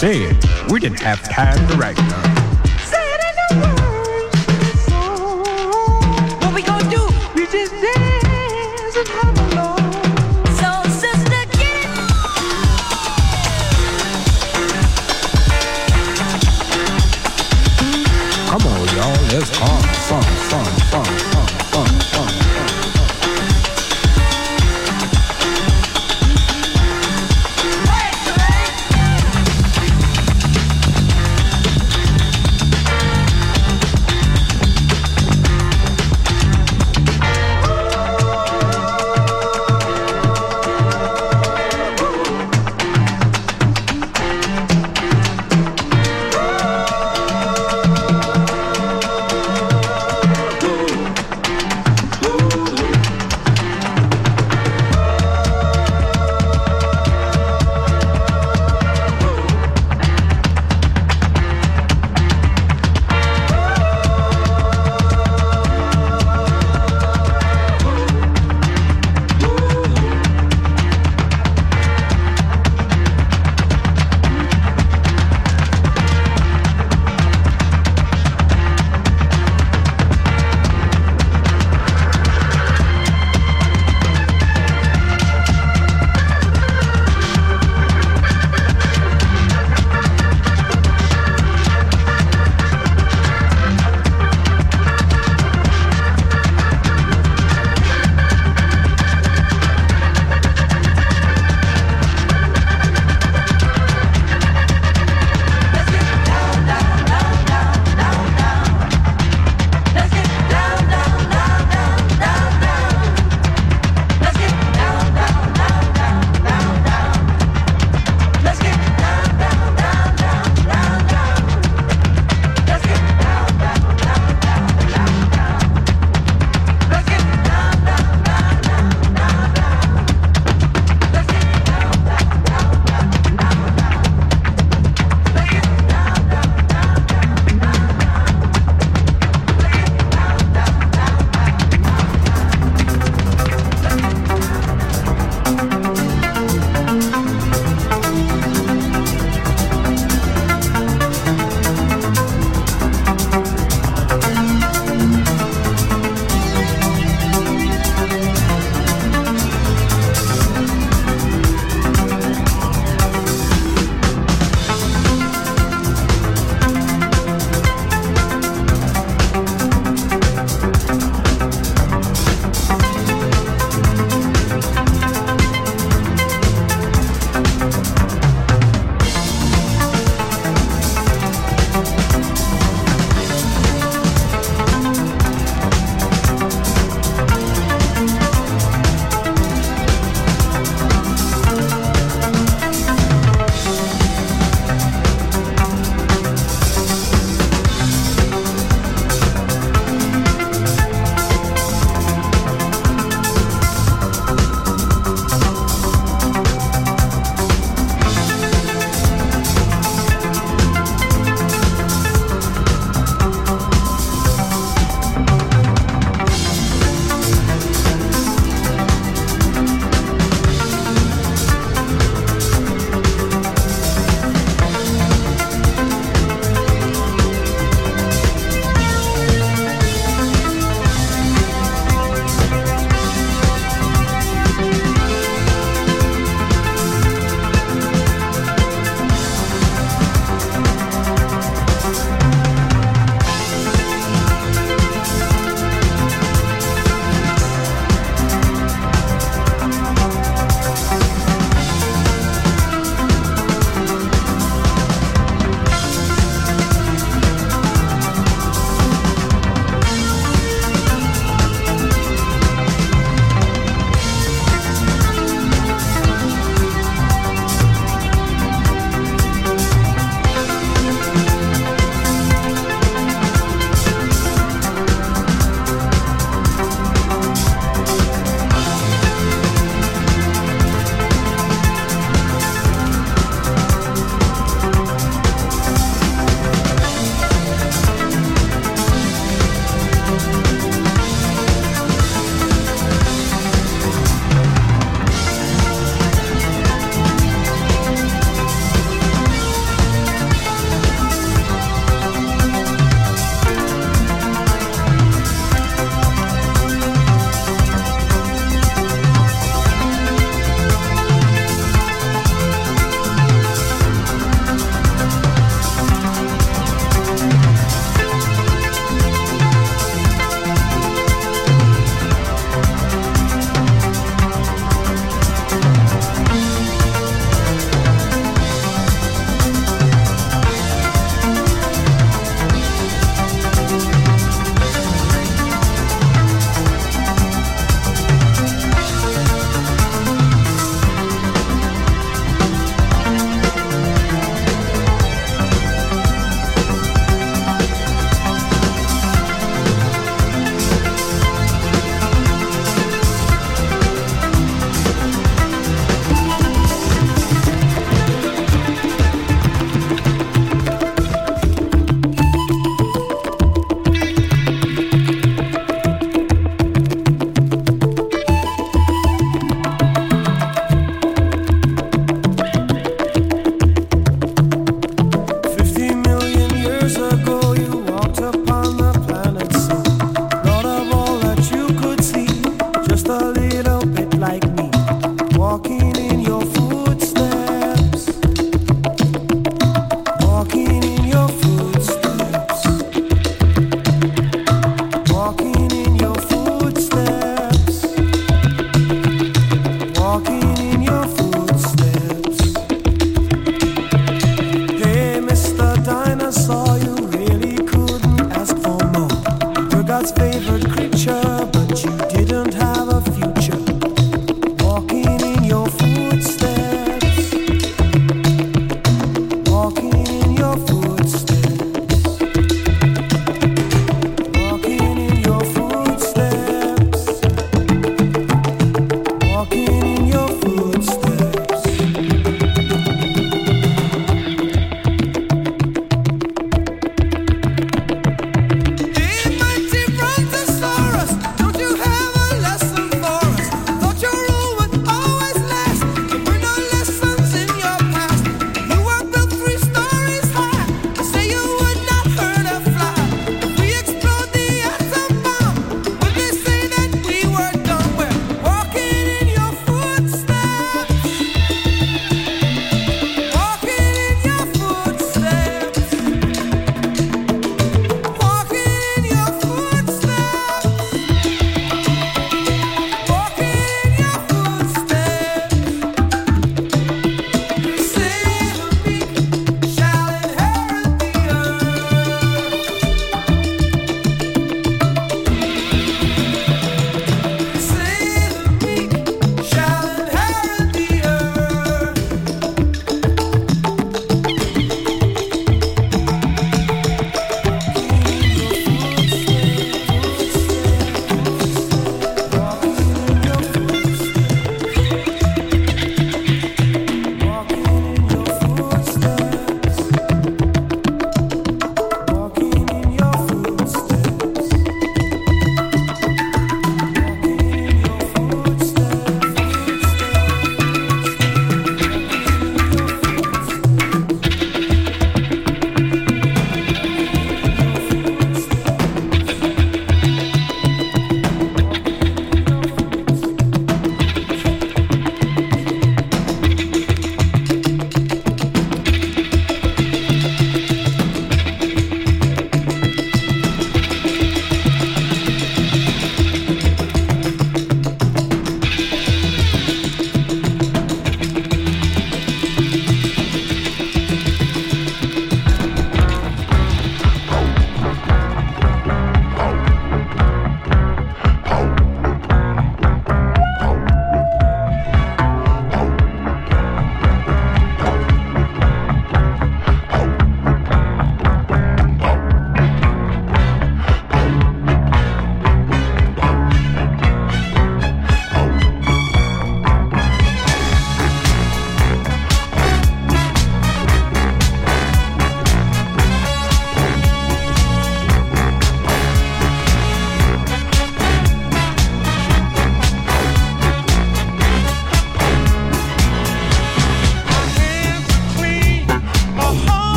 Said, we didn't have time to write none.